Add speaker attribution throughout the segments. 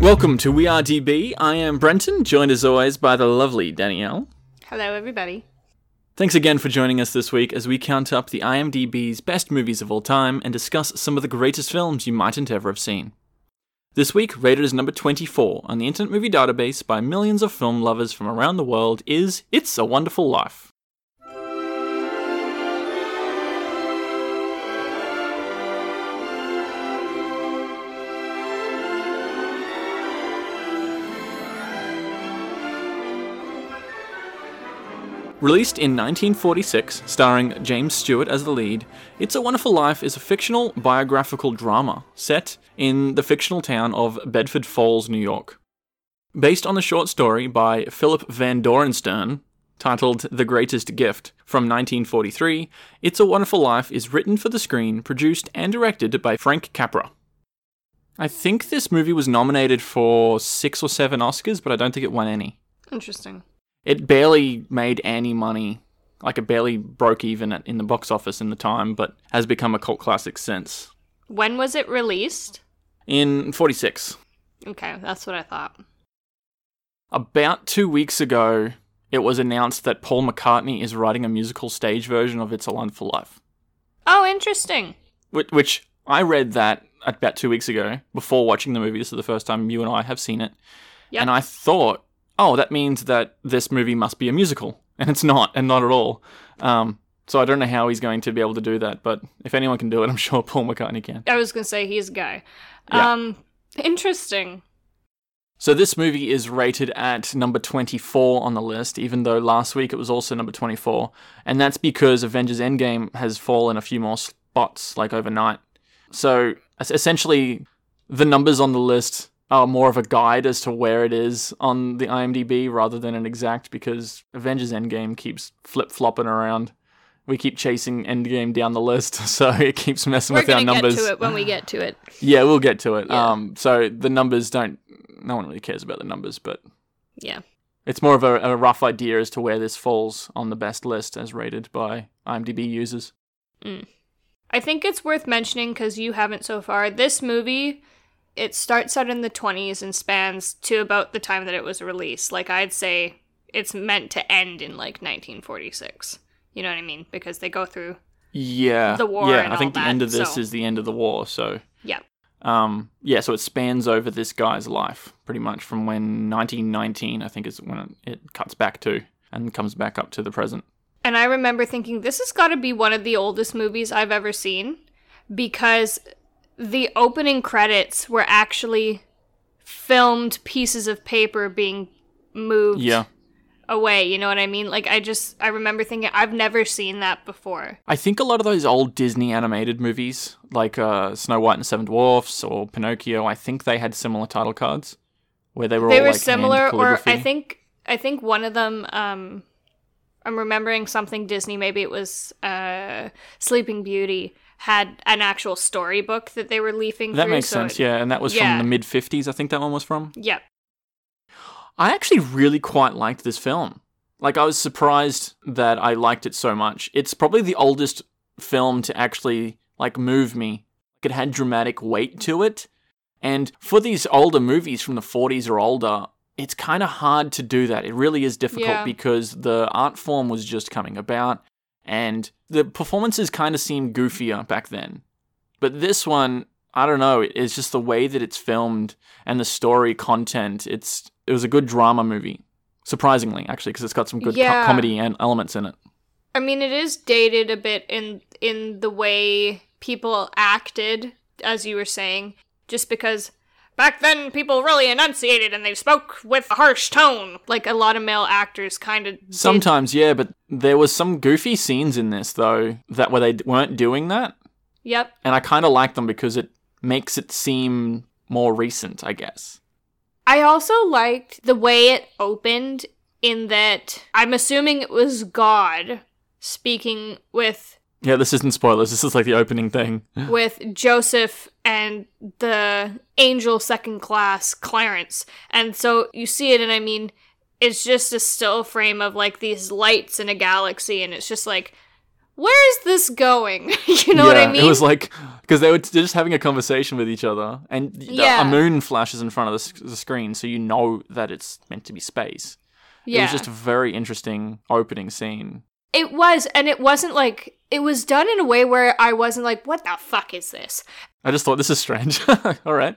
Speaker 1: Welcome to We Are DB. I am Brenton, joined as always by the lovely Danielle.
Speaker 2: Hello, everybody.
Speaker 1: Thanks again for joining us this week as we count up the IMDb's best movies of all time and discuss some of the greatest films you mightn't ever have seen. This week, rated as number 24 on the Internet Movie Database by millions of film lovers from around the world, is It's a Wonderful Life. Released in 1946, starring James Stewart as the lead, It's a Wonderful Life is a fictional biographical drama set in the fictional town of Bedford Falls, New York. Based on the short story by Philip Van Doren Stern, titled The Greatest Gift, from 1943, It's a Wonderful Life is written for the screen, produced, and directed by Frank Capra. I think this movie was nominated for six or seven Oscars, but I don't think it won any.
Speaker 2: Interesting.
Speaker 1: It barely made any money. Like it barely broke even at, in the box office in the time, but has become a cult classic since.
Speaker 2: When was it released?
Speaker 1: In 46.
Speaker 2: Okay, that's what I thought.
Speaker 1: About two weeks ago, it was announced that Paul McCartney is writing a musical stage version of It's a Wonderful Life.
Speaker 2: Oh, interesting.
Speaker 1: Which, which I read that about two weeks ago before watching the movie. This is the first time you and I have seen it.
Speaker 2: Yep.
Speaker 1: And I thought, oh, that means that this movie must be a musical. And it's not, and not at all. Um, so I don't know how he's going to be able to do that, but if anyone can do it, I'm sure Paul McCartney can.
Speaker 2: I was gonna say he's a guy.
Speaker 1: Yeah.
Speaker 2: Um, interesting.
Speaker 1: So this movie is rated at number 24 on the list, even though last week it was also number 24. And that's because Avengers Endgame has fallen a few more spots, like overnight. So essentially, the numbers on the list are more of a guide as to where it is on the IMDb rather than an exact because Avengers Endgame keeps flip flopping around. We keep chasing Endgame down the list, so it keeps messing
Speaker 2: We're
Speaker 1: with our numbers.
Speaker 2: get to it when we get to it.
Speaker 1: Yeah, we'll get to it.
Speaker 2: Yeah.
Speaker 1: Um, so the numbers don't. No one really cares about the numbers, but
Speaker 2: Yeah.
Speaker 1: it's more of a, a rough idea as to where this falls on the best list as rated by IMDb users.
Speaker 2: I think it's worth mentioning because you haven't so far. This movie, it starts out in the 20s and spans to about the time that it was released. Like, I'd say it's meant to end in like 1946. You know what I mean? Because they go through.
Speaker 1: Yeah,
Speaker 2: The war
Speaker 1: Yeah, I think the end of this
Speaker 2: so-
Speaker 1: is the end of the war. So
Speaker 2: Yeah.
Speaker 1: um, yeah, so it spans over this guy's life pretty much from when 1919, I think, is when it cuts back to and comes back up to the present.
Speaker 2: And I remember thinking, this has got to be one of the oldest movies I've ever seen because the opening credits were actually filmed pieces of paper being moved
Speaker 1: Yeah.
Speaker 2: away. You know what I mean? Like, I just, I remember thinking, I've never seen that before.
Speaker 1: I think a lot of those old Disney animated movies, like uh, Snow White and the Seven Dwarfs or Pinocchio, I think they had similar title cards where they were
Speaker 2: they
Speaker 1: all
Speaker 2: were
Speaker 1: like
Speaker 2: similar, or I think, I think one of them, um, I'm remembering something Disney, maybe it was uh, Sleeping Beauty, had an actual storybook that they were leafing through.
Speaker 1: that
Speaker 2: through.
Speaker 1: makes
Speaker 2: so
Speaker 1: sense.
Speaker 2: it-
Speaker 1: Yeah, and that was
Speaker 2: Yeah.
Speaker 1: from the mid '50s. I think that one was from.
Speaker 2: Yep.
Speaker 1: I actually really quite liked this film. Like, I was surprised that I liked it so much. It's probably the oldest film to actually like move me. It had dramatic weight to it, and for these older movies from the 40s or older, it's kind of hard to do that. It really is difficult
Speaker 2: Yeah.
Speaker 1: because the art form was just coming about, and the performances kind of seemed goofier back then. But this one, I don't know. It's just the way that it's filmed and the story content. It's it was a good drama movie, surprisingly, actually, because it's got some good co- comedy and elements in it.
Speaker 2: I mean, it is dated a bit in in the way people acted, as you were saying, just because back then people really enunciated and they spoke with a harsh tone. Like a lot of male actors kind of
Speaker 1: Sometimes, yeah, but there was some goofy scenes in this though that where they weren't doing that,
Speaker 2: Yep.
Speaker 1: and I kind of like them because it makes it seem more recent, I guess.
Speaker 2: I also liked the way it opened in that I'm assuming it was God speaking with
Speaker 1: Yeah, this isn't spoilers. This is like the opening thing.
Speaker 2: with Joseph and the angel second class Clarence. And so you see it, and I mean, it's just a still frame of like these lights in a galaxy and it's just like where is this going? you know what I mean?
Speaker 1: It was like because they were just having a conversation with each other, and
Speaker 2: Yeah.
Speaker 1: a moon flashes in front of the, s- the screen, so you know that it's meant to be space.
Speaker 2: Yeah.
Speaker 1: It was just a very interesting opening scene.
Speaker 2: It was, and it wasn't like it was done in a way where I wasn't like, "What the fuck is this?"
Speaker 1: I just thought this is strange. All right.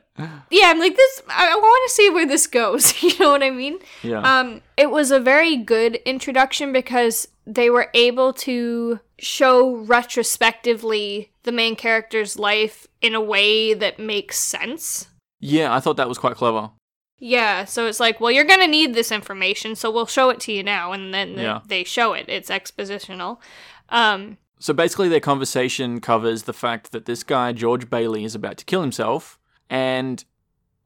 Speaker 2: Yeah, I'm like this. I, I want to see where this goes. you know what I mean?
Speaker 1: Yeah.
Speaker 2: Um, it was a very good introduction because they were able to show retrospectively the main character's life in a way that makes sense.
Speaker 1: yeah, I thought that was quite clever.
Speaker 2: Yeah, so it's like, well, you're gonna need this information, so we'll show it to you now, and then
Speaker 1: Yeah.
Speaker 2: they show it. It's expositional. Um,
Speaker 1: So basically, their conversation covers the fact that this guy, George Bailey, is about to kill himself. And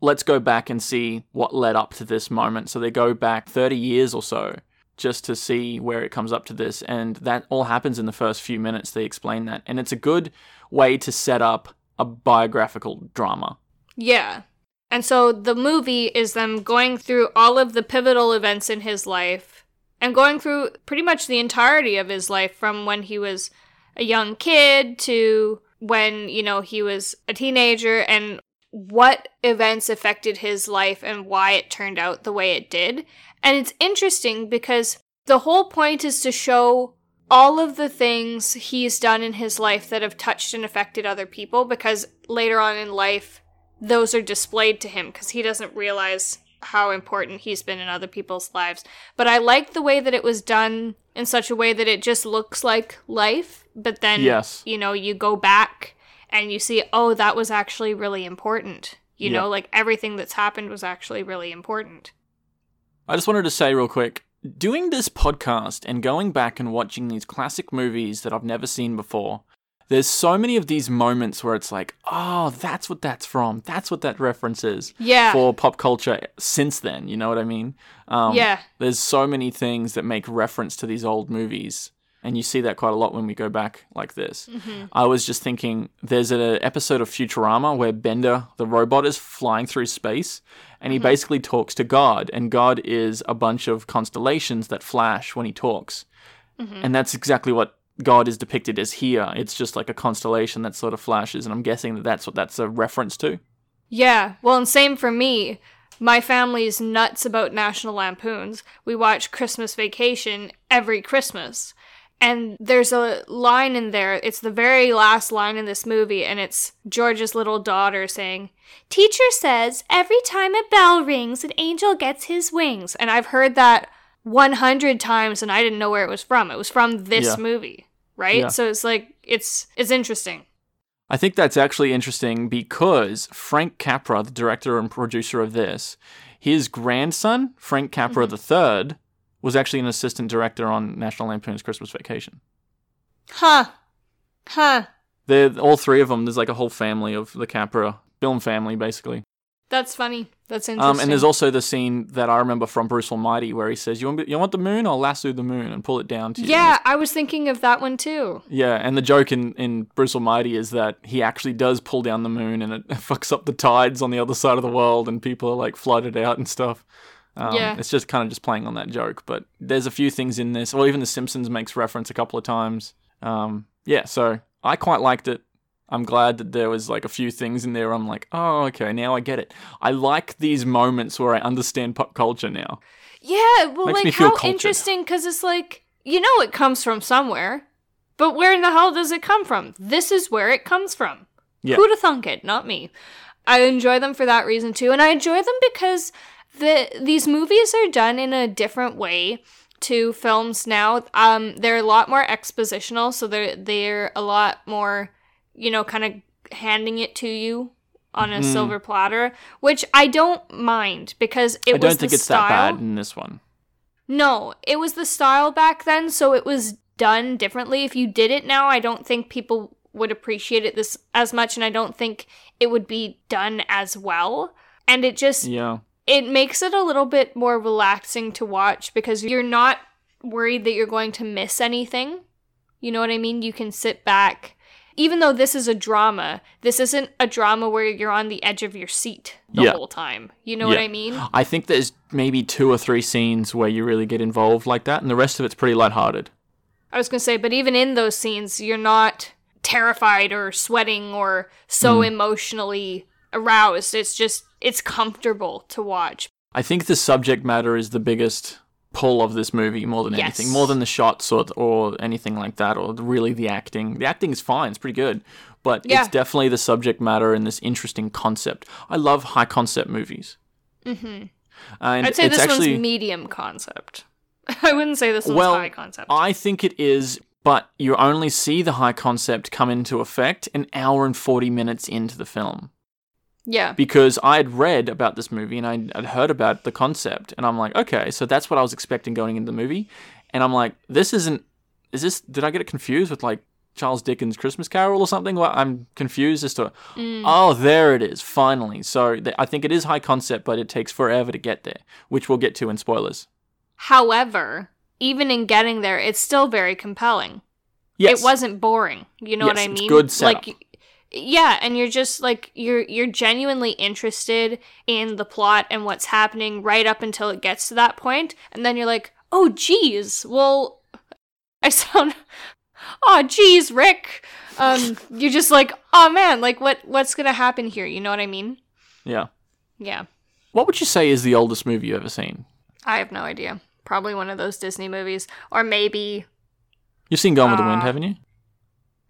Speaker 1: let's go back and see what led up to this moment. So they go back 30 years or so just to see where it comes up to this. And that all happens in the first few minutes. They explain that. And it's a good way to set up a biographical drama.
Speaker 2: Yeah. And so the movie is them going through all of the pivotal events in his life and going through pretty much the entirety of his life from when he was a young kid to when, you know, he was a teenager and what events affected his life and why it turned out the way it did. And it's interesting because the whole point is to show all of the things he's done in his life that have touched and affected other people because later on in life those are displayed to him because he doesn't realize how important he's been in other people's lives. But I like the way that it was done in such a way that it just looks like life, but then
Speaker 1: Yes.
Speaker 2: you know, you go back and you see, oh, that was actually really important. You
Speaker 1: Yeah.
Speaker 2: know, like everything that's happened was actually really important.
Speaker 1: I just wanted to say real quick doing this podcast and going back and watching these classic movies that I've never seen before, there's so many of these moments where it's like, oh, that's what that's from. That's what that reference is
Speaker 2: Yeah.
Speaker 1: for pop culture since then. You know what I mean? Um,
Speaker 2: yeah.
Speaker 1: There's so many things that make reference to these old movies. And you see that quite a lot when we go back like this. Mm-hmm. I was just thinking there's an episode of Futurama where Bender, the robot, is flying through space and he mm-hmm. basically talks to God. And God is a bunch of constellations that flash when he talks. Mm-hmm. And that's exactly what God is depicted as here. It's just like a constellation that sort of flashes. And I'm guessing that that's what that's a reference to.
Speaker 2: Yeah, well, and same for me. My family's nuts about National Lampoons. We watch Christmas Vacation every Christmas. And there's a line in there, it's the very last line in this movie, and it's George's little daughter saying, Teacher says every time a bell rings, an angel gets his wings. And I've heard that 100 times and I didn't know where it was from. It was from this
Speaker 1: Yeah.
Speaker 2: movie, right?
Speaker 1: Yeah.
Speaker 2: So it's like, it's it's interesting.
Speaker 1: I think that's actually interesting because Frank Capra, the director and producer of this, his grandson, Frank Capra
Speaker 2: Mm-hmm.
Speaker 1: III, was actually an assistant director on National Lampoon's Christmas Vacation.
Speaker 2: Huh. Huh.
Speaker 1: They're all three of them. There's like a whole family of the Capra film family, basically.
Speaker 2: That's funny. That's interesting.
Speaker 1: Um, and there's also the scene that I remember from Bruce Almighty where he says, "You want you want the moon? I'll lasso the moon and pull it down to you."
Speaker 2: Yeah, I was thinking of that one too.
Speaker 1: Yeah, and the joke in, in Bruce Almighty is that he actually does pull down the moon and it fucks up the tides on the other side of the world and people are like flooded out and stuff. Um,
Speaker 2: Yeah.
Speaker 1: It's just kind of just playing on that joke. But there's a few things in this, or even The Simpsons makes reference a couple of times. Um, yeah, so I quite liked it. I'm glad that there was like a few things in there. I'm like, oh, okay, now I get it. I like these moments where I understand pop culture now.
Speaker 2: Yeah, well,
Speaker 1: Makes
Speaker 2: like how
Speaker 1: cultured.
Speaker 2: interesting because it's like you know it comes from somewhere, but where in the hell does it come from? This is where it comes from.
Speaker 1: Yeah.
Speaker 2: Who'd have thunk it? Not me. I enjoy them for that reason too, and I enjoy them because the these movies are done in a different way to films now. Um, they're a lot more expositional, so they're they're a lot more, you know, kind of handing it to you on a
Speaker 1: Mhm.
Speaker 2: silver platter, which I don't mind because it
Speaker 1: I
Speaker 2: was
Speaker 1: don't
Speaker 2: the
Speaker 1: think it's
Speaker 2: style.
Speaker 1: that bad in this one.
Speaker 2: No, it was the style back then, so it was done differently. If you did it now, I don't think people would appreciate it this as much, and I don't think it would be done as well. And it just
Speaker 1: Yeah.
Speaker 2: it makes it a little bit more relaxing to watch because you're not worried that you're going to miss anything. You know what I mean? You can sit back even though this is a drama, this isn't a drama where you're on the edge of your seat the
Speaker 1: Yeah.
Speaker 2: whole time. You know what I mean?
Speaker 1: I think there's maybe two or three scenes where you really get involved like that, and the rest of it's pretty lighthearted.
Speaker 2: I was going to say, but even in those scenes, you're not terrified or sweating or so
Speaker 1: Mm.
Speaker 2: emotionally aroused. It's just, it's comfortable to watch.
Speaker 1: I think the subject matter is the biggest pull of this movie more than anything, more than the shots or or anything like that, or really the acting. The acting is fine; it's pretty good, but
Speaker 2: Yeah.
Speaker 1: it's definitely the subject matter and this interesting concept. I love high concept movies.
Speaker 2: hmm
Speaker 1: And
Speaker 2: I'd say
Speaker 1: it's
Speaker 2: this
Speaker 1: actually,
Speaker 2: one's medium concept. I wouldn't say this one's
Speaker 1: Well,
Speaker 2: high concept.
Speaker 1: I think it is, but you only see the high concept come into effect an hour and 40 minutes into the film.
Speaker 2: Yeah.
Speaker 1: Because I had read about this movie and I had heard about the concept, and I'm like, okay, so that's what I was expecting going into the movie. And I'm like, this isn't, is this, did I get it confused with like Charles Dickens' Christmas Carol or something? Well, I'm confused as to,
Speaker 2: Mm.
Speaker 1: oh, there it is, finally. So th- I think it is high concept, but it takes forever to get there, which we'll get to in spoilers.
Speaker 2: However, even in getting there, it's still very compelling.
Speaker 1: Yes.
Speaker 2: It wasn't boring. You know what
Speaker 1: Yes,
Speaker 2: I
Speaker 1: it's
Speaker 2: mean?
Speaker 1: good setup.
Speaker 2: Like yeah, and you're just like you're you're genuinely interested in the plot and what's happening right up until it gets to that point, and then you're like, "Oh geez, well I sound Oh geez, Rick." Um you're just like, "Oh man, like what what's going to happen here?" You know what I mean?
Speaker 1: Yeah.
Speaker 2: Yeah.
Speaker 1: What would you say is the oldest movie you've ever seen?
Speaker 2: I have no idea. Probably one of those Disney movies or maybe
Speaker 1: You've seen Gone with the Wind,
Speaker 2: Uh,
Speaker 1: haven't you?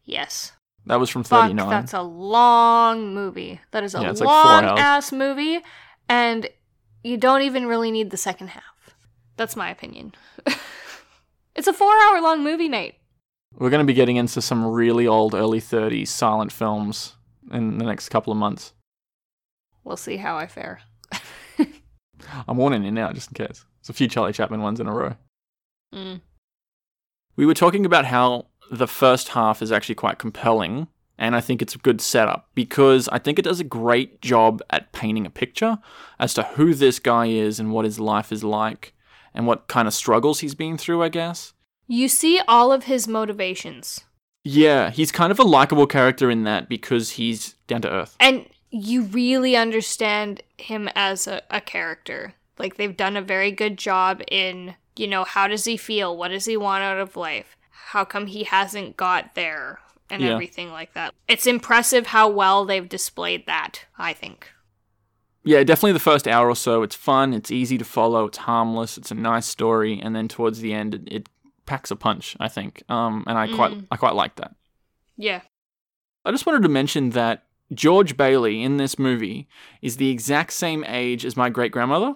Speaker 2: yes.
Speaker 1: That was from
Speaker 2: Fuck,
Speaker 1: 39.
Speaker 2: that's a long movie. That is a
Speaker 1: Yeah, it's like
Speaker 2: long ass movie, and you don't even really need the second half. That's my opinion. it's a four hour long movie, Nate.
Speaker 1: We're going to be getting into some really old early 30s silent films in the next couple of months.
Speaker 2: We'll see how I fare.
Speaker 1: I'm warning you now, just in case. It's a few Charlie Chaplin ones in a row.
Speaker 2: Mm.
Speaker 1: We were talking about how the first half is actually quite compelling, and I think it's a good setup because I think it does a great job at painting a picture as to who this guy is and what his life is like and what kind of struggles he's been through, I guess.
Speaker 2: You see all of his motivations,
Speaker 1: Yeah, he's kind of a likable character in that because he's down to earth.
Speaker 2: and you really understand him as a, a character. Like, they've done a very good job in, you know, how does he feel? What does he want out of life? How come he hasn't got there? And
Speaker 1: Yeah.
Speaker 2: everything like that. It's impressive how well they've displayed that, I think.
Speaker 1: Yeah, definitely the first hour or so, it's fun, it's easy to follow, it's harmless, it's a nice story, and then towards the end, it, it packs a punch. I think, um, and I quite,
Speaker 2: Mm.
Speaker 1: I quite like that.
Speaker 2: Yeah.
Speaker 1: I just wanted to mention that George Bailey in this movie is the exact same age as my great grandmother,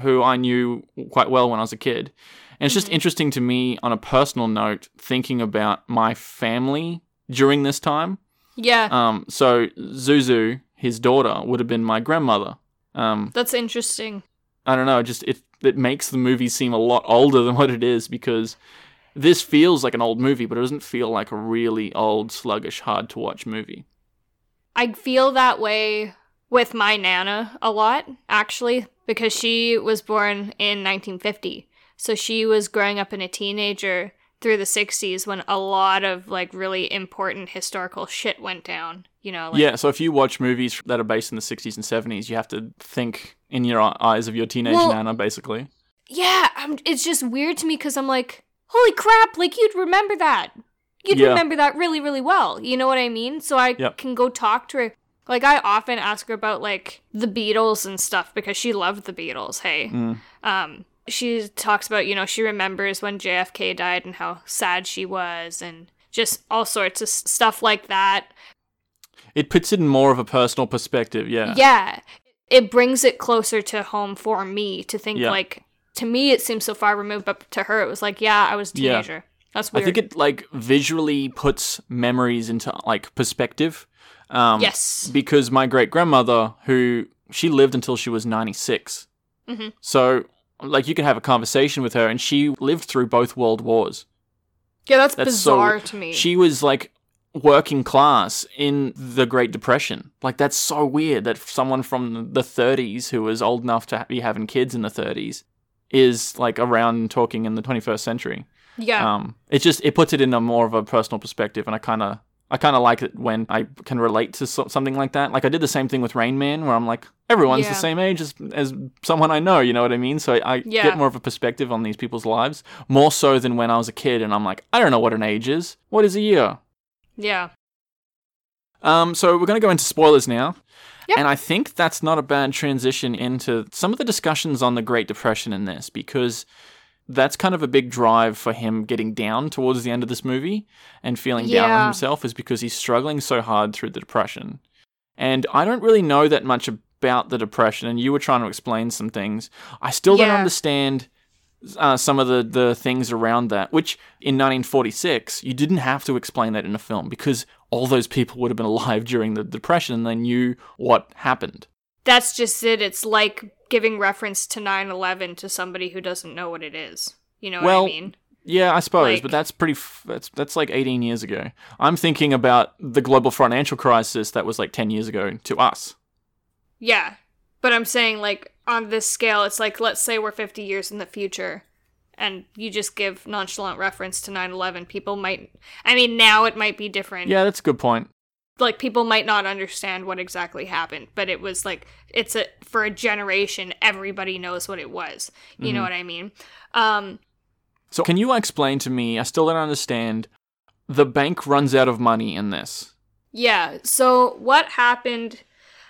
Speaker 1: who I knew quite well when I was a kid. And it's just
Speaker 2: Mhm.
Speaker 1: interesting to me on a personal note, thinking about my family during this time.
Speaker 2: Yeah.
Speaker 1: Um, so Zuzu, his daughter, would have been my grandmother. Um,
Speaker 2: That's interesting.
Speaker 1: I don't know, just it it makes the movie seem a lot older than what it is because this feels like an old movie, but it doesn't feel like a really old, sluggish, hard to watch movie.
Speaker 2: I feel that way with my Nana a lot, actually, because she was born in 1950. So she was growing up in a teenager through the 60s when a lot of like really important historical shit went down. You know, like,
Speaker 1: yeah, so if you watch movies that are based in the 60s and 70s, you have to think in your eyes of your teenage
Speaker 2: Well-
Speaker 1: nana, basically.
Speaker 2: yeah, I'm, it's just weird to me because I'm like, holy crap, like you'd remember that. You'd
Speaker 1: Yeah.
Speaker 2: remember that really, really well. You know what I mean? So I
Speaker 1: Yep.
Speaker 2: can go talk to her. Like I often ask her about like the Beatles and stuff because she loved the Beatles. Hey,
Speaker 1: Mm.
Speaker 2: um, she talks about you know she remembers when JFK died and how sad she was and just all sorts of stuff like that.
Speaker 1: It puts it in more of a personal perspective, yeah.
Speaker 2: Yeah, it brings it closer to home for me to think
Speaker 1: Yeah.
Speaker 2: like to me it seems so far removed, but to her it was like yeah I was a
Speaker 1: Yeah.
Speaker 2: teenager. That's weird.
Speaker 1: I think it like visually puts memories into like perspective. Um,
Speaker 2: yes.
Speaker 1: Because my great grandmother, who she lived until she was 96.
Speaker 2: Mhm.
Speaker 1: So, like, you can have a conversation with her, and she lived through both world wars.
Speaker 2: yeah, that's,
Speaker 1: that's so-
Speaker 2: bizarre to me.
Speaker 1: She was like working class in the Great Depression. Like, that's so weird that someone from the 30s who was old enough to be having kids in the 30s is like around talking in the 21st century.
Speaker 2: yeah.
Speaker 1: Um, it just it puts it in a more of a personal perspective, and I kind of I kind of like it when I can relate to so- something like that. Like I did the same thing with Rain Man, where I'm like, everyone's
Speaker 2: Yeah.
Speaker 1: the same age as as someone I know. You know what I mean? So I, I
Speaker 2: Yeah.
Speaker 1: get more of a perspective on these people's lives, more so than when I was a kid, and I'm like, I don't know what an age is. What is a year?
Speaker 2: Yeah.
Speaker 1: Um, so we're going to go into spoilers now.
Speaker 2: Yep.
Speaker 1: And I think that's not a bad transition into some of the discussions on the Great Depression in this because that's kind of a big drive for him getting down towards the end of this movie and feeling down on himself is because he's struggling so hard through the depression. And I don't really know that much about the depression and you were trying to explain some things. I still don't understand uh, some of the, the things around that, which in 1946, you didn't have to explain that in a film because all those people would have been alive during the Depression and they knew what happened.
Speaker 2: That's just it. It's like giving reference to 9 11 to somebody who doesn't know what it is. You know
Speaker 1: Well,
Speaker 2: what I mean?
Speaker 1: Yeah, I suppose,
Speaker 2: Like-
Speaker 1: but that's pretty. F- that's that's like 18 years ago. I'm thinking about the global financial crisis that was like 10 years ago to us.
Speaker 2: Yeah. But I'm saying, like, on this scale, it's like, let's say we're 50 years in the future and you just give nonchalant reference to 9 11. People might, I mean, now it might be different.
Speaker 1: Yeah, that's a good point.
Speaker 2: Like, people might not understand what exactly happened, but it was like, it's a, for a generation, everybody knows what it was. You know
Speaker 1: Mhm.
Speaker 2: what I mean? Um,
Speaker 1: So, can you explain to me? I still don't understand. The bank runs out of money in this.
Speaker 2: Yeah. So what happened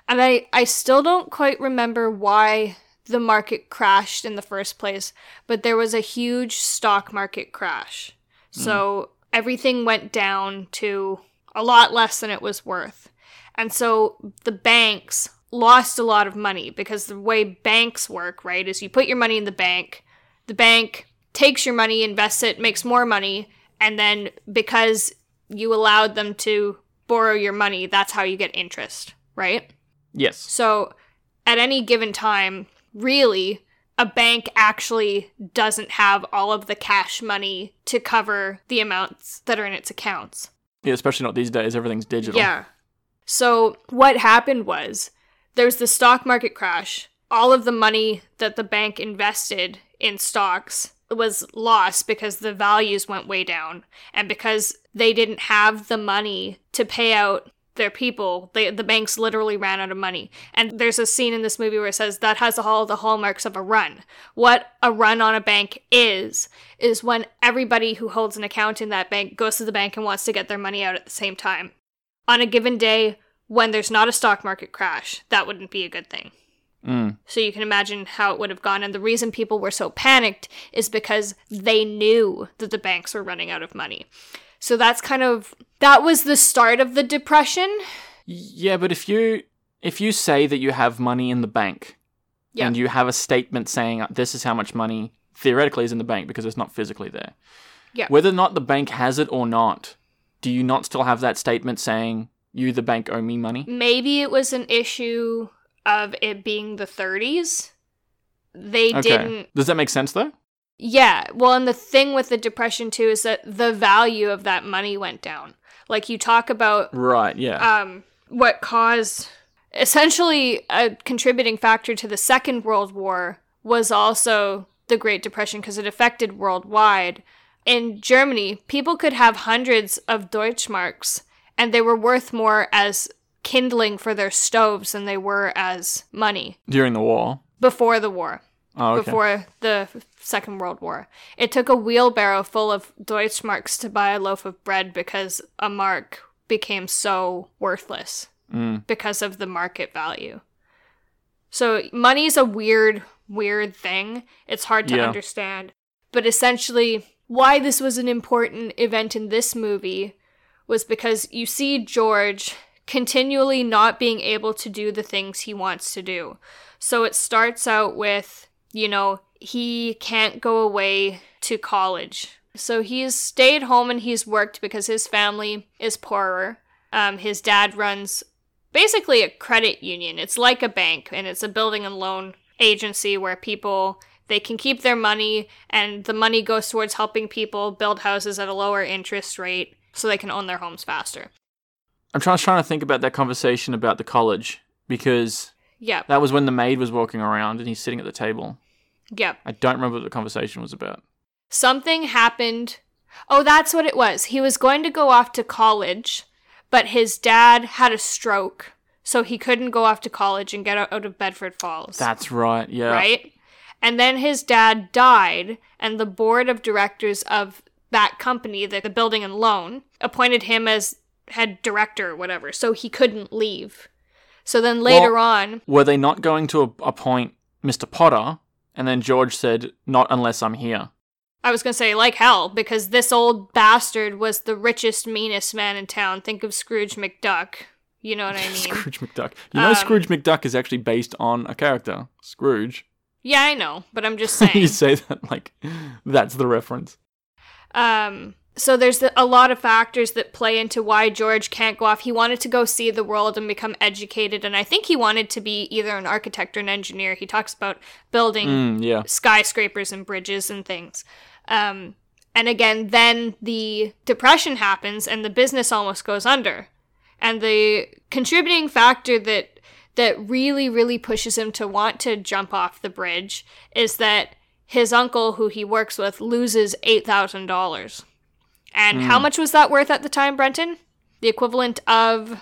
Speaker 2: and I I still don't quite remember why the market crashed in the first place, but there was a huge stock market crash. So everything went down to a lot less than it was worth. And so the banks lost a lot of money because the way banks work, right, is you put your money in the bank, the bank takes your money, invests it, makes more money, and then because you allowed them to borrow your money, that's how you get interest, right?
Speaker 1: Yes.
Speaker 2: So at any given time, really, a bank actually doesn't have all of the cash money to cover the amounts that are in its accounts.
Speaker 1: Yeah, especially not these days. Everything's digital.
Speaker 2: Yeah. So what happened was there was the stock market crash. All of the money that the bank invested in stocks was lost because the values went way down and because they didn't have the money to pay out their people they, the banks literally ran out of money and there's a scene in this movie where it says that has all the hallmarks of a run what a run on a bank is is when everybody who holds an account in that bank goes to the bank and wants to get their money out at the same time on a given day when there's not a stock market crash that wouldn't be a good thing
Speaker 1: Mm.
Speaker 2: so you can imagine how it would have gone. And the reason people were so panicked is because they knew that the banks were running out of money. So that's kind of that was the start of the depression.
Speaker 1: Yeah, but if you if you say that you have money in the bank
Speaker 2: Yeah.
Speaker 1: and you have a statement saying uh, this is how much money theoretically is in the bank because it's not physically there.
Speaker 2: Yeah.
Speaker 1: Whether or not the bank has it or not, do you not still have that statement saying you the bank owe me money?
Speaker 2: Maybe it was an issue of it being the 30s. They didn't
Speaker 1: Does that make sense though?
Speaker 2: Yeah, well, and the thing with the depression too is that the value of that money went down. Like you talk about
Speaker 1: Right, yeah.
Speaker 2: um, what caused essentially a contributing factor to the Second World War was also the Great Depression because it affected worldwide. In Germany, people could have hundreds of Deutschmarks and they were worth more as kindling for their stoves than they were as money
Speaker 1: During the war.
Speaker 2: before the war
Speaker 1: Oh, okay.
Speaker 2: before the Second World War. It took a wheelbarrow full of Deutschmarks to buy a loaf of bread because a mark became so worthless
Speaker 1: Mm.
Speaker 2: because of the market value. So money's a weird, weird thing. It's hard to
Speaker 1: Yeah.
Speaker 2: understand. But essentially, why this was an important event in this movie was because you see George continually not being able to do the things he wants to do. So it starts out with, you know, he can't go away to college. So he's stayed home and he's worked because his family is poorer. Um, his dad runs basically a credit union. It's like a bank and it's a building and loan agency where people they can keep their money and the money goes towards helping people build houses at a lower interest rate so they can own their homes faster.
Speaker 1: I'm trying, trying to think about that conversation about the college because
Speaker 2: Yeah.
Speaker 1: that was when the maid was walking around and he's sitting at the table.
Speaker 2: Yeah.
Speaker 1: I don't remember what the conversation was about.
Speaker 2: something happened. Oh, that's what it was. He was going to go off to college, but his dad had a stroke, so he couldn't go off to college and get out out of Bedford Falls.
Speaker 1: That's right. Yeah.
Speaker 2: right? And then his dad died, and the board of directors of that company, the, the building and loan, appointed him as head director or whatever, so he couldn't leave. So then later
Speaker 1: Well-
Speaker 2: on,
Speaker 1: Were they not going to appoint Mr. Potter? And then George said, "Not unless I'm here."
Speaker 2: I was gonna say like hell, because this old bastard was the richest, meanest man in town. Think of Scrooge McDuck. You know what I mean?
Speaker 1: Scrooge McDuck. You know,
Speaker 2: Um,
Speaker 1: Scrooge McDuck is actually based on a character, Scrooge.
Speaker 2: Yeah, I know, but I'm just saying.
Speaker 1: you say that like that's the reference.
Speaker 2: Um, so there's a lot of factors that play into why George can't go off. He wanted to go see the world and become educated, and I think he wanted to be either an architect or an engineer. He talks about building
Speaker 1: Mm, yeah.
Speaker 2: skyscrapers and bridges and things. Um, and again, then the depression happens and the business almost goes under. And the contributing factor that that really, really pushes him to want to jump off the bridge is that his uncle, who he works with, loses eight thousand dollars. And how much was that worth at the time, Brenton? The equivalent of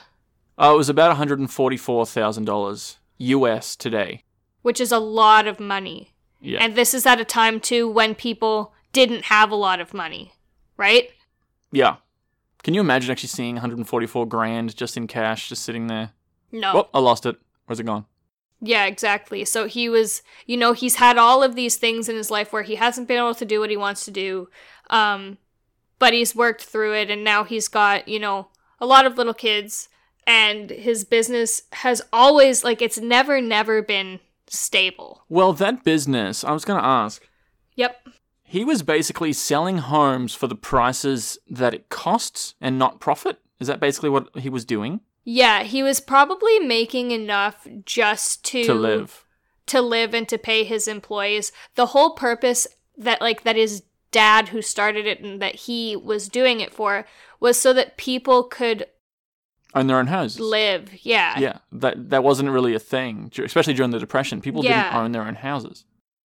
Speaker 1: Oh, it was about one hundred and forty-four thousand dollars US today.
Speaker 2: which is a lot of money.
Speaker 1: Yeah.
Speaker 2: And this is at a time too when people didn't have a lot of money, right?
Speaker 1: yeah. Can you imagine actually seeing one hundred and forty-four grand just in cash, just sitting there?
Speaker 2: No.
Speaker 1: Oh, I lost it. Where's it gone?
Speaker 2: Yeah, exactly. So he was, you know, he's had all of these things in his life where he hasn't been able to do what he wants to do. Um, but he's worked through it and now he's got, you know, a lot of little kids and his business has always like it's never never been stable.
Speaker 1: Well, that business. I was going to ask.
Speaker 2: Yep.
Speaker 1: He was basically selling homes for the prices that it costs and not profit. Is that basically what he was doing
Speaker 2: Yeah, he was probably making enough just to
Speaker 1: to live?
Speaker 2: to live and to pay his employees. The whole purpose that like that his dad who started it and that he was doing it for was so that people could
Speaker 1: Own their own houses.
Speaker 2: live. Yeah.
Speaker 1: Yeah, that that wasn't really a thing, especially during the depression. People didn't own their own houses.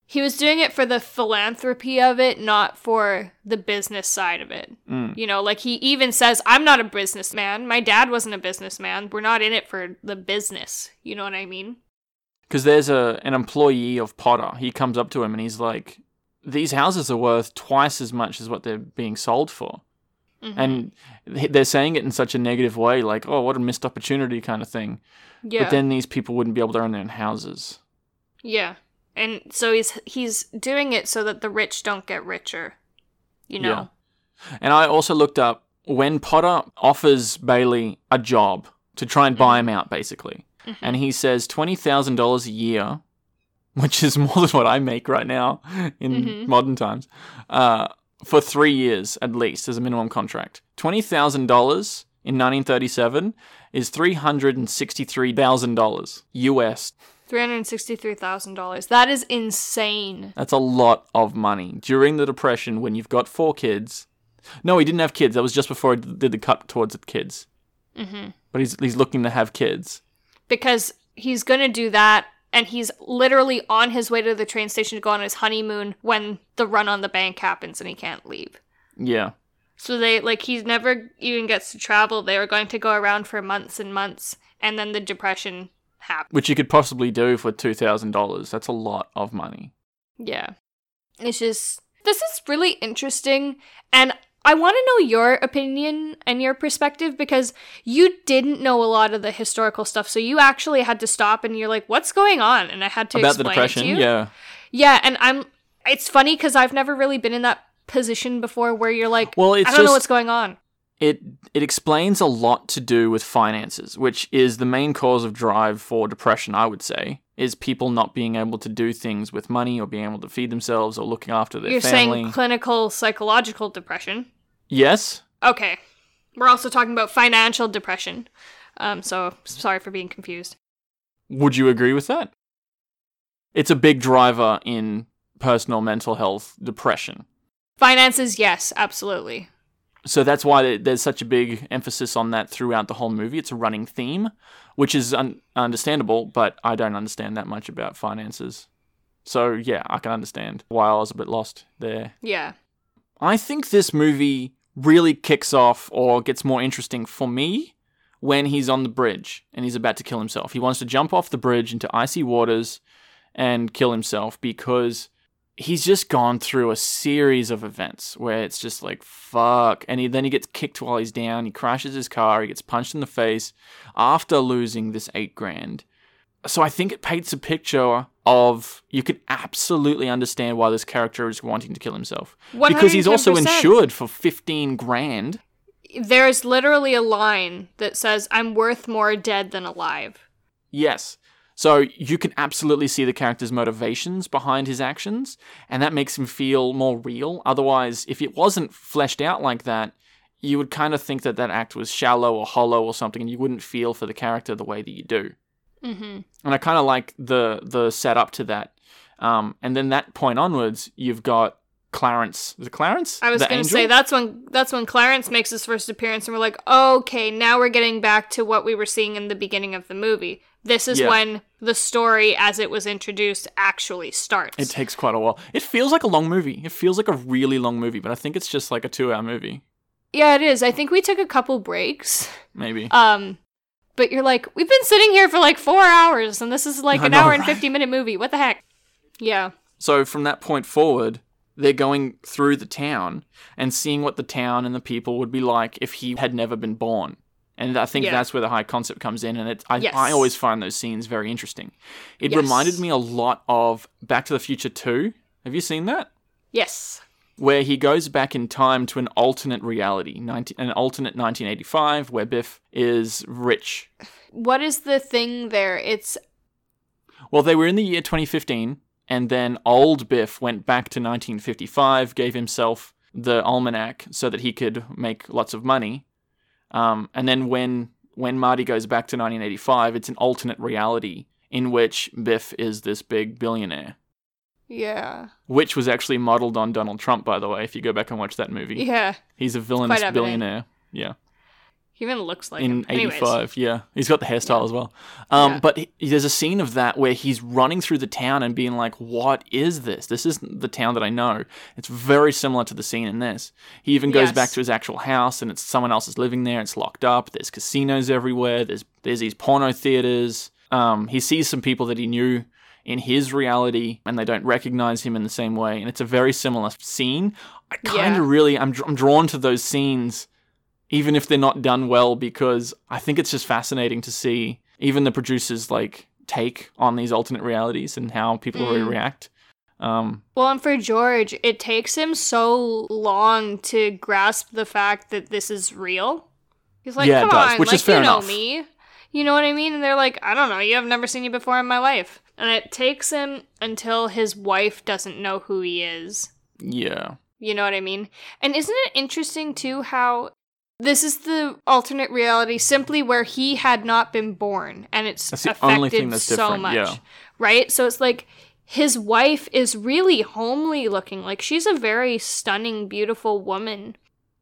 Speaker 2: He was doing it for the philanthropy of it, not for the business side of it.
Speaker 1: Mm.
Speaker 2: You know, like he even says, I'm not a businessman. My dad wasn't a businessman. We're not in it for the business. You know what I mean?
Speaker 1: Because there's a an employee of Potter. He comes up to him and he's like, "These houses are worth twice as much as what they're being sold for."
Speaker 2: Mhm.
Speaker 1: And they're saying it in such a negative way, like, "Oh, what a missed opportunity," kind of thing.
Speaker 2: yeah.
Speaker 1: But then these people wouldn't be able to own their own houses.
Speaker 2: Yeah. And so he's he's doing it so that the rich don't get richer. You know. Yeah.
Speaker 1: And I also looked up when Potter offers Bailey a job to try and buy him out, basically. And he says $20,000 a year, which is more than what I make right now in
Speaker 2: Mhm.
Speaker 1: modern times, uh, for three years at least as a minimum contract. $20,000 in 1937 is $363,000 US.
Speaker 2: $363,000. That is insane.
Speaker 1: That's a lot of money. During the Depression, when you've got four kids. No, he didn't have kids. That was just before he did the cut towards the kids.
Speaker 2: hmm
Speaker 1: But he's, he's looking to have kids.
Speaker 2: Because he's going to do that and he's literally on his way to the train station to go on his honeymoon when the run on the bank happens and he can't leave.
Speaker 1: Yeah.
Speaker 2: So they like he never even gets to travel. They were going to go around for months and months and then the depression happened.
Speaker 1: Which you could possibly do for $2,000. That's a lot of money.
Speaker 2: Yeah. It's just this is really interesting and I want to know your opinion and your perspective because you didn't know a lot of the historical stuff. So you actually had to stop and you're like, "What's going on?" And I had to
Speaker 1: About the Depression,
Speaker 2: it to you.
Speaker 1: yeah.
Speaker 2: Yeah, and I'm it's funny cuz I've never really been in that position before where you're like,
Speaker 1: Well, it's
Speaker 2: I don't know what's going on.
Speaker 1: It it explains a lot to do with finances, which is the main cause of drive for depression, I would say, is people not being able to do things with money or being able to feed themselves or looking after their
Speaker 2: You're
Speaker 1: family.
Speaker 2: saying clinical psychological depression.
Speaker 1: Yes?
Speaker 2: Okay. We're also talking about financial depression. Um so sorry for being confused.
Speaker 1: Would you agree with that? It's a big driver in personal mental health depression.
Speaker 2: Finances, yes, absolutely.
Speaker 1: So that's why there's such a big emphasis on that throughout the whole movie. It's a running theme, which is un- understandable, but I don't understand that much about finances. So yeah, I can understand why I was a bit lost there.
Speaker 2: Yeah.
Speaker 1: I think this movie really kicks off or gets more interesting for me when he's on the bridge and he's about to kill himself. He wants to jump off the bridge into icy waters and kill himself because he's just gone through a series of events where it's just like fuck. And he, then he gets kicked while he's down. He crashes his car. He gets punched in the face after losing this 8 grand so i think it paints a picture of you can absolutely understand why this character is wanting to kill himself because he's also insured for 15 grand
Speaker 2: There's literally a line that says, I'm worth more dead than alive.
Speaker 1: Yes. So you can absolutely see the character's motivations behind his actions, and that makes him feel more real. Otherwise, if it wasn't fleshed out like that, you would kind of think that that act was shallow or hollow or something, and you wouldn't feel for the character the way that you do.
Speaker 2: Mm-hmm.
Speaker 1: And I kind of like the the setup to that. Um, and then that point onwards, you've got Clarence. Is it Clarence?
Speaker 2: I was going to say that's when that's when Clarence makes his first appearance, and we're like, okay, now we're getting back to what we were seeing in the beginning of the movie. This is
Speaker 1: Yeah.
Speaker 2: when the story, as it was introduced, actually starts.
Speaker 1: It takes quite a while. It feels like a long movie. It feels like a really long movie, but I think it's just like a two-hour movie,
Speaker 2: yeah, it is. I think we took a couple breaks.
Speaker 1: maybe.
Speaker 2: Um, but you're like, we've been sitting here for like four hours, and this is like
Speaker 1: I
Speaker 2: an
Speaker 1: know,
Speaker 2: hour and
Speaker 1: right?
Speaker 2: fifty minute movie. What the heck? Yeah.
Speaker 1: So from that point forward, they're going through the town and seeing what the town and the people would be like if he had never been born. And I think
Speaker 2: Yeah.
Speaker 1: that's where the high concept comes in, and it, I,
Speaker 2: Yes.
Speaker 1: I always find those scenes very interesting. It
Speaker 2: Yes.
Speaker 1: reminded me a lot of Back to the Future 2. Have you seen that?
Speaker 2: Yes.
Speaker 1: Where he goes back in time to an alternate reality, 19, an alternate 1985, where Biff is rich.
Speaker 2: What is the thing there? It's
Speaker 1: Well, they were in the year 2015, and then old Biff went back to 1955, gave himself the almanac so that he could make lots of money. Um, and then when when Marty goes back to 1985, it's an alternate reality in which Biff is this big billionaire,
Speaker 2: yeah,
Speaker 1: which was actually modeled on Donald Trump, by the way. If you go back and watch that movie,
Speaker 2: yeah.
Speaker 1: he's a villainous billionaire. Yeah.
Speaker 2: He even looks like
Speaker 1: in 85 yeah. He's got the hairstyle as well. Um,
Speaker 2: Yeah.
Speaker 1: but he, there's a scene of that where he's running through the town and being like what is this? This isn't the town that i know. It's very similar to the scene in this. He even goes
Speaker 2: Yes.
Speaker 1: back to his actual house and it's someone else is living there. It's locked up. There's casinos everywhere. There's there's these porno theaters. Um, he sees some people that he knew in his reality and they don't recognize him in the same way and it's a very similar scene i kind of
Speaker 2: Yeah.
Speaker 1: really I'm, I'm drawn to those scenes even if they're not done well because I think it's just fascinating to see even the producers like take on these alternate realities and how people
Speaker 2: Mm.
Speaker 1: react. Um,
Speaker 2: Well, and for George, it takes him so long to grasp the fact that this is real. He's like,
Speaker 1: Yeah,
Speaker 2: "Come on,
Speaker 1: which
Speaker 2: like
Speaker 1: is fair
Speaker 2: you know
Speaker 1: enough.
Speaker 2: me." You know what I mean? And they're like, "I don't know. You have never seen you before in my life." And it takes him until his wife doesn't know who he is.
Speaker 1: yeah,
Speaker 2: You know what I mean? And isn't it interesting too how this is the alternate reality simply where he had not been born and it's
Speaker 1: That's the
Speaker 2: affected
Speaker 1: only thing that's
Speaker 2: so
Speaker 1: different,
Speaker 2: much.
Speaker 1: yeah.
Speaker 2: Right? So it's like his wife is really homely looking. Like she's a very stunning, beautiful woman.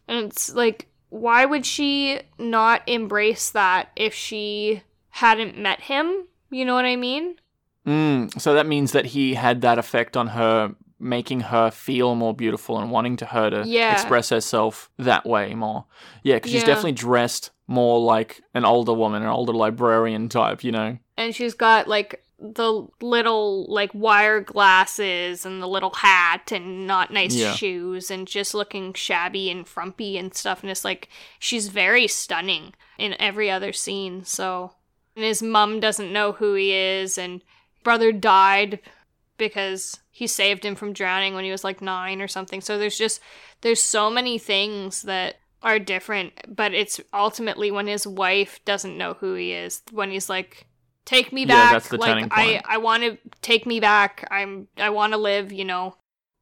Speaker 2: And it's like why would she not embrace that if she hadn't met him? You know what I mean?
Speaker 1: mm, so that means that he had that effect on her, making her feel more beautiful and wanting to her to
Speaker 2: Yeah.
Speaker 1: express herself that way more. Yeah, because she's definitely dressed more like an older woman, an older librarian type. You know.
Speaker 2: and she's got like the little like wire glasses and the little hat and not nice
Speaker 1: Yeah.
Speaker 2: shoes and just looking shabby and frumpy and stuff. And it's like she's very stunning in every other scene so. And his mom doesn't know who he is and brother died because he saved him from drowning when he was like 9 or something. So there's just there's so many things that are different but it's ultimately when his wife doesn't know who he is when he's like take me back.
Speaker 1: Yeah, that's the turning
Speaker 2: like i
Speaker 1: point.
Speaker 2: i want to take me back i'm i want to live you know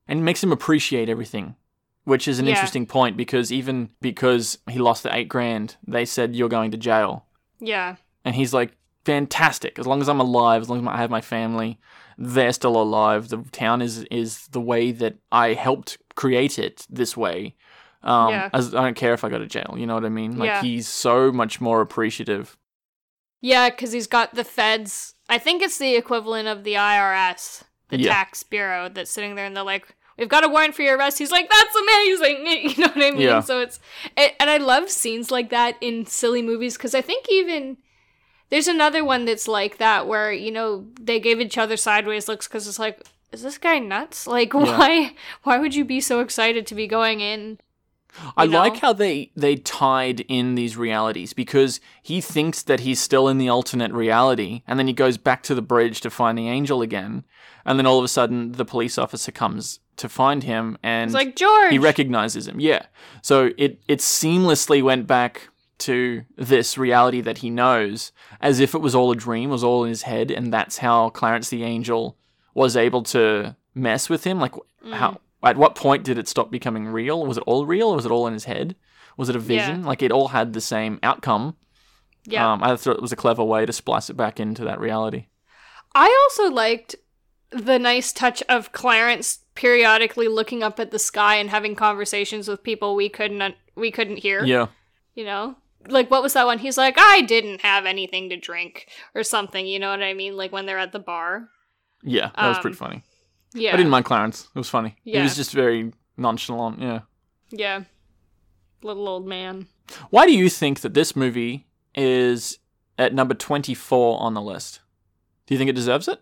Speaker 1: and it makes him appreciate everything which is an
Speaker 2: Yeah.
Speaker 1: interesting point because even because he lost the eight grand they said you're going to jail
Speaker 2: yeah
Speaker 1: and he's like fantastic as long as i'm alive as long as i have my family they're still alive the town is is the way that i helped create it this way um
Speaker 2: Yeah.
Speaker 1: as i don't care if i go to jail you know what i mean like
Speaker 2: Yeah.
Speaker 1: he's so much more appreciative
Speaker 2: yeah because he's got the feds i think it's the equivalent of the irs the
Speaker 1: Yeah.
Speaker 2: tax bureau that's sitting there and they're like we've got a warrant for your arrest. He's like, that's amazing. You know what I mean?
Speaker 1: Yeah.
Speaker 2: So it's, it, and I love scenes like that in silly movies because I think even there's another one that's like that where, you know, they gave each other sideways looks because it's like, is this guy nuts? Like, why, why would you be so excited to be going in?
Speaker 1: I
Speaker 2: know?
Speaker 1: like how they they tied in these realities because he thinks that he's still in the alternate reality, and then he goes back to the bridge to find the angel again, and then all of a sudden the police officer comes to find him, and
Speaker 2: It's like, George.
Speaker 1: he recognizes him. Yeah, so it it seamlessly went back to this reality that he knows, as if it was all a dream, was all in his head, and that's how Clarence the angel was able to mess with him. Like how mm. At what point did it stop becoming real? Was it all real, or was it all in his head? Was it a vision? Like it all had the same outcome.
Speaker 2: yeah.
Speaker 1: Um, I thought it was a clever way to splice it back into that reality.
Speaker 2: I also liked the nice touch of Clarence periodically looking up at the sky and having conversations with people we couldn't un- we couldn't hear.
Speaker 1: Yeah.
Speaker 2: You know, like what was that one? He's like, I didn't have anything to drink or something. You know what I mean? Like when they're at the bar.
Speaker 1: Yeah, that was pretty
Speaker 2: Um,
Speaker 1: funny.
Speaker 2: Yeah.
Speaker 1: I didn't mind Clarence. It was funny. He was just very nonchalant. Yeah.
Speaker 2: Yeah. Little old man.
Speaker 1: Why do you think that this movie is at number 24 on the list? Do you think it deserves it?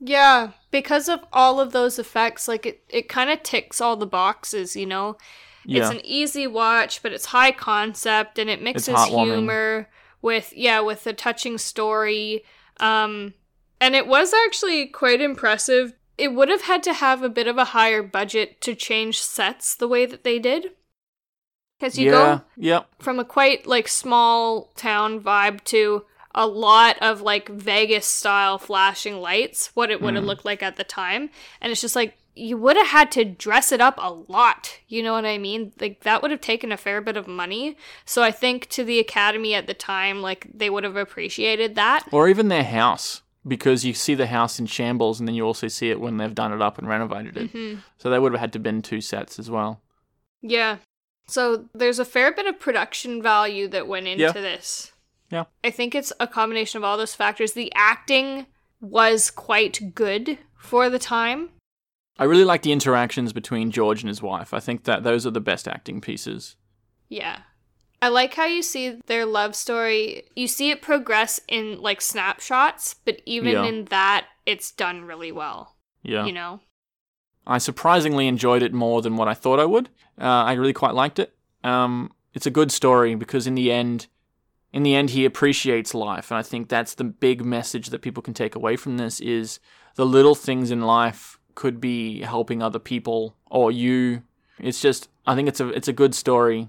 Speaker 2: Yeah, because of all of those effects, like it, it kind of ticks all the boxes, you know?
Speaker 1: Yeah.
Speaker 2: It's an easy watch, but it's high concept and it mixes humor with yeah, with a touching story. Um and it was actually quite impressive. It would have had to have a bit of a higher budget to change sets the way that they did. Cuz you
Speaker 1: yeah.
Speaker 2: go
Speaker 1: Yep.
Speaker 2: from a quite like small town vibe to a lot of like Vegas style flashing lights, what it would have
Speaker 1: Mm.
Speaker 2: looked like at the time. And it's just like you would have had to dress it up a lot. You know what I mean? Like that would have taken a fair bit of money. So I think to the Academy at the time, like they would have appreciated that.
Speaker 1: Or even their house, because you see the house in shambles and then you also see it when they've done it up and renovated it.
Speaker 2: hmm
Speaker 1: So they would have had to been two sets as well.
Speaker 2: Yeah. So there's a fair bit of production value that went into
Speaker 1: Yeah.
Speaker 2: this.
Speaker 1: Yeah.
Speaker 2: I think it's a combination of all those factors. The acting was quite good for the time.
Speaker 1: I really like the interactions between George and his wife. I think that those are the best acting pieces.
Speaker 2: Yeah. I like how you see their love story. You see it progress in like snapshots, but even
Speaker 1: Yeah.
Speaker 2: in that, it's done really well.
Speaker 1: Yeah.
Speaker 2: You know?
Speaker 1: I surprisingly enjoyed it more than what I thought I would. Uh, I really quite liked it. Um, it's a good story because in the end, in the end, he appreciates life, and I think that's the big message that people can take away from this: is the little things in life could be helping other people or you. It's just, I think it's a it's a good story.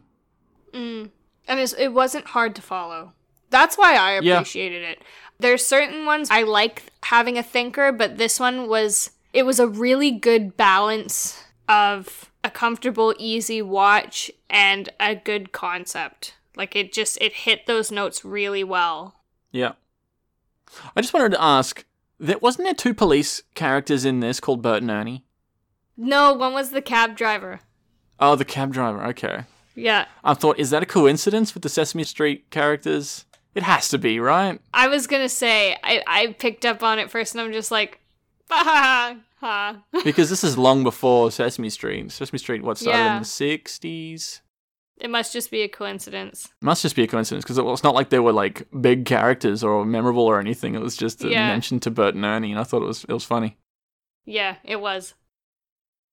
Speaker 2: Mm. And it's, it wasn't hard to follow. That's why I
Speaker 1: Yeah.
Speaker 2: appreciated it. There's certain ones I like having a thinker, but this one was it was a really good balance of a comfortable, easy watch and a good concept. Like it just it hit those notes really well.
Speaker 1: Yeah. I just wanted to ask: that wasn't there two police characters in this called Bert and Ernie?
Speaker 2: No, one was the cab driver.
Speaker 1: Oh, the cab driver. Okay.
Speaker 2: Yeah.
Speaker 1: I thought, is that a coincidence with the Sesame Street characters? It has to be, right?
Speaker 2: I was gonna say I, I picked up on it first and I'm just like ha ha ha.
Speaker 1: Because this is long before Sesame Street. Sesame Street, what, started
Speaker 2: Yeah.
Speaker 1: in the 60s?
Speaker 2: It must just be a coincidence.
Speaker 1: It Must just be a coincidence because it was not like they were like big characters or memorable or anything. It was just a
Speaker 2: Yeah.
Speaker 1: mention to Bert and Ernie, and I thought it was it was funny.
Speaker 2: Yeah, it was.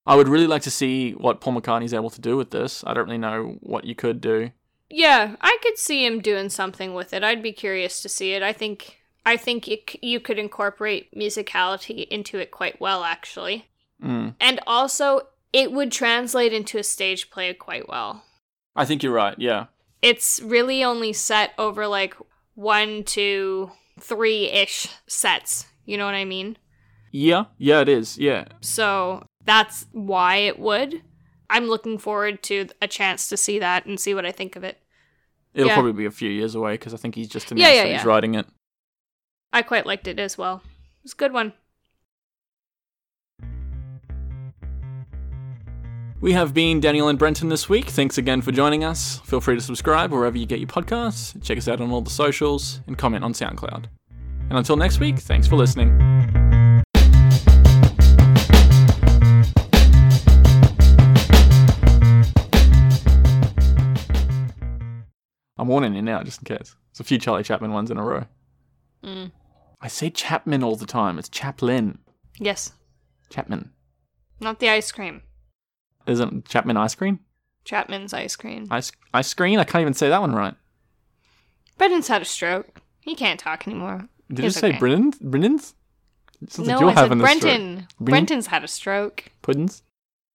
Speaker 1: I would really like to see what Paul McCartney's able to do with this. I don't really know what you could do.
Speaker 2: Yeah, I could see him doing something with it. I'd be curious to see it. I think I think it, you could incorporate musicality into it quite well, actually,
Speaker 1: Mm.
Speaker 2: and also it would translate into a stage play quite well.
Speaker 1: I think you're right. Yeah.
Speaker 2: It's really only set over like one, two, three ish sets. You know what I mean?
Speaker 1: Yeah. Yeah. It is. Yeah.
Speaker 2: So that's why it would. I'm looking forward to a chance to see that and see what I think of it.
Speaker 1: It'll
Speaker 2: Yeah.
Speaker 1: probably be a few years away because I think he's just
Speaker 2: Yeah,
Speaker 1: announced
Speaker 2: yeah,
Speaker 1: that he's
Speaker 2: yeah.
Speaker 1: writing it.
Speaker 2: I quite liked it as well. It's a good one.
Speaker 1: We have been Danielle and Brenton this week. Thanks again for joining us. Feel free to subscribe wherever you get your podcasts, check us out on all the socials, and comment on SoundCloud. And until next week, thanks for listening. I'm warning you now, just in case. There's a few Charlie Chaplin ones in a row.
Speaker 2: Mm.
Speaker 1: I say Chapman all the time. It's Chaplin.
Speaker 2: Yes.
Speaker 1: Chapman.
Speaker 2: Not the ice cream.
Speaker 1: Isn't Chapman ice cream?
Speaker 2: Chapman's ice cream.
Speaker 1: Ice ice cream? I can't even say that one right.
Speaker 2: Brendan's had a stroke. He can't talk anymore.
Speaker 1: Did
Speaker 2: It's
Speaker 1: you say
Speaker 2: okay.
Speaker 1: Brennan? Brennan's? Sounds like
Speaker 2: no,
Speaker 1: you're
Speaker 2: I said. Brenton. Brenton's had a stroke.
Speaker 1: Puddins?